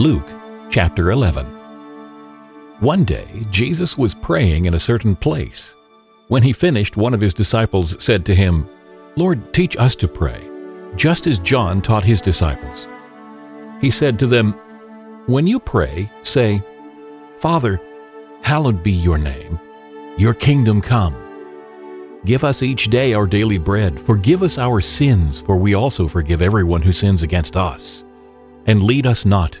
Luke chapter 11. One day, Jesus was praying in a certain place. When he finished, one of his disciples said to him, Lord, teach us to pray, just as John taught his disciples. He said to them, When you pray, say, Father, hallowed be your name, your kingdom come. Give us each day our daily bread. Forgive us our sins, for we also forgive everyone who sins against us. And lead us not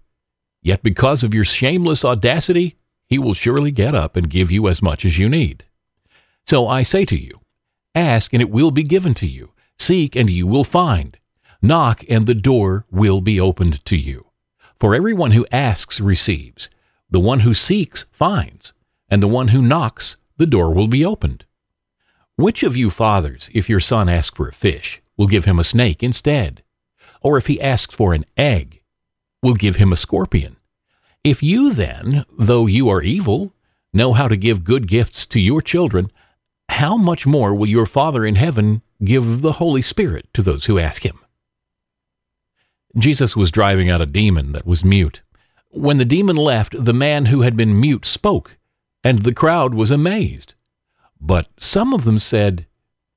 yet because of your shameless audacity, he will surely get up and give you as much as you need. So I say to you, ask and it will be given to you. Seek and you will find. Knock and the door will be opened to you. For everyone who asks receives. The one who seeks finds. And the one who knocks, the door will be opened. Which of you fathers, if your son asks for a fish, will give him a snake instead? Or if he asks for an egg, will give him a scorpion? If you then, though you are evil, know how to give good gifts to your children, how much more will your Father in heaven give the Holy Spirit to those who ask him? Jesus was driving out a demon that was mute. When the demon left, the man who had been mute spoke, and the crowd was amazed. But some of them said,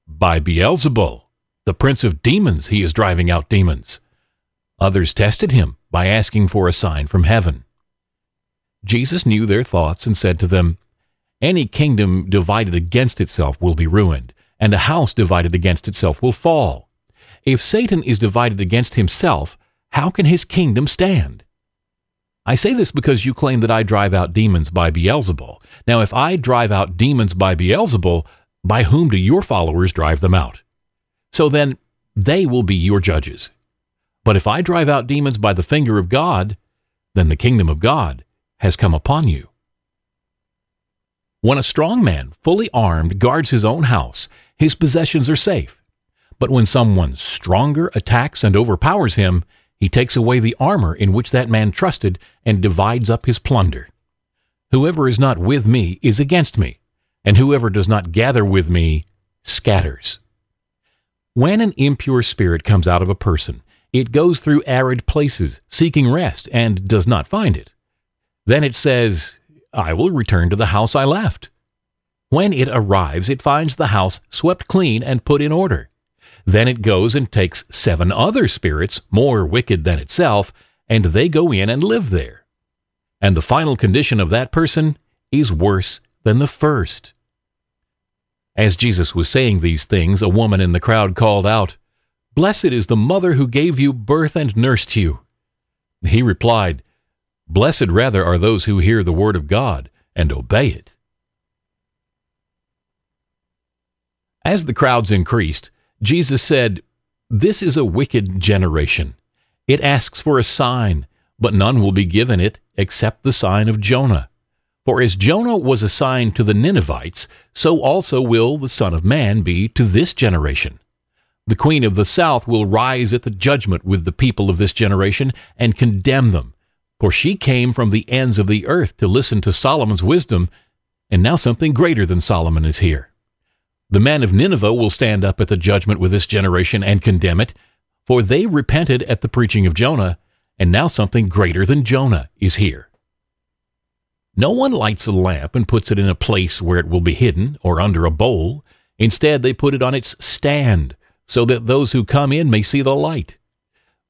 By Beelzebul, the prince of demons, he is driving out demons. Others tested him by asking for a sign from heaven. Jesus knew their thoughts and said to them, Any kingdom divided against itself will be ruined, and a house divided against itself will fall. If Satan is divided against himself, how can his kingdom stand? I say this because you claim that I drive out demons by Beelzebul. Now, if I drive out demons by Beelzebul, by whom do your followers drive them out? So then, they will be your judges. But if I drive out demons by the finger of God, then the kingdom of God has come upon you. When a strong man, fully armed, guards his own house, his possessions are safe. But when someone stronger attacks and overpowers him, he takes away the armor in which that man trusted and divides up his plunder. Whoever is not with me is against me, and whoever does not gather with me scatters. When an impure spirit comes out of a person, it goes through arid places, seeking rest, and does not find it. Then it says, I will return to the house I left. When it arrives, it finds the house swept clean and put in order. Then it goes and takes seven other spirits, more wicked than itself, and they go in and live there. And the final condition of that person is worse than the first. As Jesus was saying these things, a woman in the crowd called out, Blessed is the mother who gave you birth and nursed you. He replied, Blessed rather are those who hear the word of God and obey it. As the crowds increased, Jesus said, This is a wicked generation. It asks for a sign, but none will be given it except the sign of Jonah. For as Jonah was a sign to the Ninevites, so also will the Son of Man be to this generation. The Queen of the South will rise at the judgment with the people of this generation and condemn them. For she came from the ends of the earth to listen to Solomon's wisdom, and now something greater than Solomon is here. The men of Nineveh will stand up at the judgment with this generation and condemn it, for they repented at the preaching of Jonah, and now something greater than Jonah is here. No one lights a lamp and puts it in a place where it will be hidden or under a bowl. Instead, they put it on its stand so that those who come in may see the light.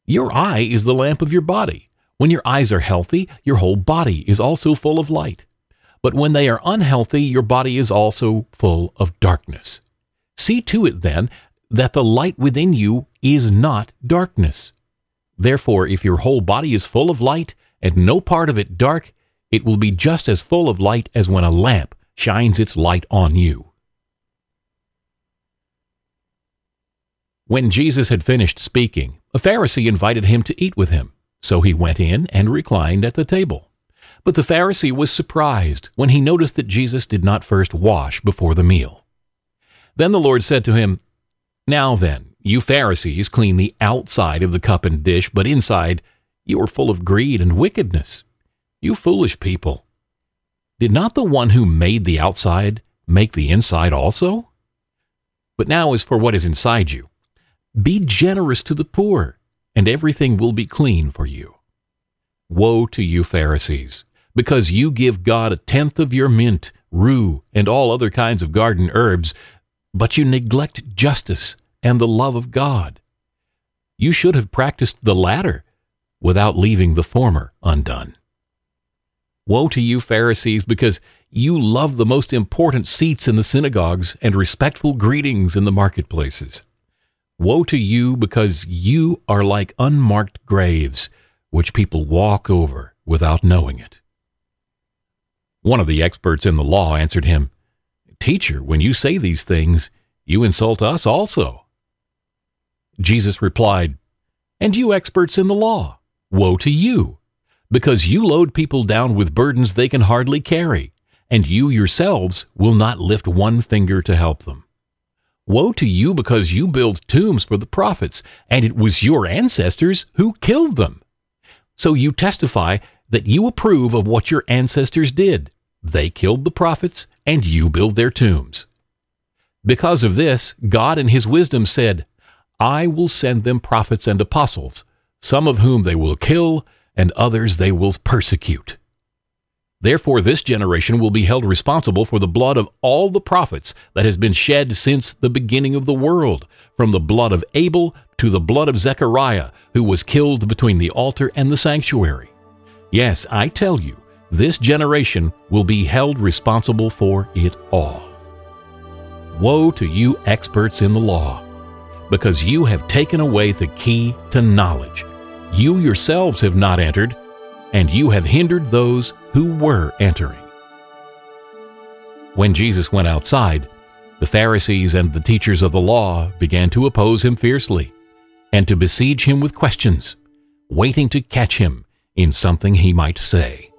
Your eye is the lamp of your body. When your eyes are healthy, your whole body is also full of light. But when they are unhealthy, your body is also full of darkness. See to it, then, that the light within you is not darkness. Therefore, if your whole body is full of light, and no part of it dark, it will be just as full of light as when a lamp shines its light on you. When Jesus had finished speaking, a Pharisee invited him to eat with him. So he went in and reclined at the table. But the Pharisee was surprised when he noticed that Jesus did not first wash before the meal. Then the Lord said to him, Now then, you Pharisees clean the outside of the cup and dish, but inside you are full of greed and wickedness. You foolish people. Did not the one who made the outside make the inside also? But now as for what is inside you, be generous to the poor, and everything will be clean for you. Woe to you, Pharisees, because you give God a tenth of your mint, rue, and all other kinds of garden herbs, but you neglect justice and the love of God. You should have practiced the latter without leaving the former undone. Woe to you, Pharisees, because you love the most important seats in the synagogues and respectful greetings in the marketplaces. Woe to you, because you are like unmarked graves, which people walk over without knowing it. One of the experts in the law answered him, Teacher, when you say these things, you insult us also. Jesus replied, And you experts in the law, woe to you! Because you load people down with burdens they can hardly carry, and you yourselves will not lift one finger to help them. Woe to you because you build tombs for the prophets, and it was your ancestors who killed them. So you testify that you approve of what your ancestors did. They killed the prophets, and you build their tombs. Because of this, God in his wisdom said, I will send them prophets and apostles, some of whom they will kill, and others they will persecute. Therefore, this generation will be held responsible for the blood of all the prophets that has been shed since the beginning of the world, from the blood of Abel to the blood of Zechariah, who was killed between the altar and the sanctuary. Yes, I tell you, this generation will be held responsible for it all. Woe to you experts in the law! because you have taken away the key to knowledge. You yourselves have not entered, and you have hindered those who were entering. When Jesus went outside, the Pharisees and the teachers of the law began to oppose him fiercely and to besiege him with questions, waiting to catch him in something he might say.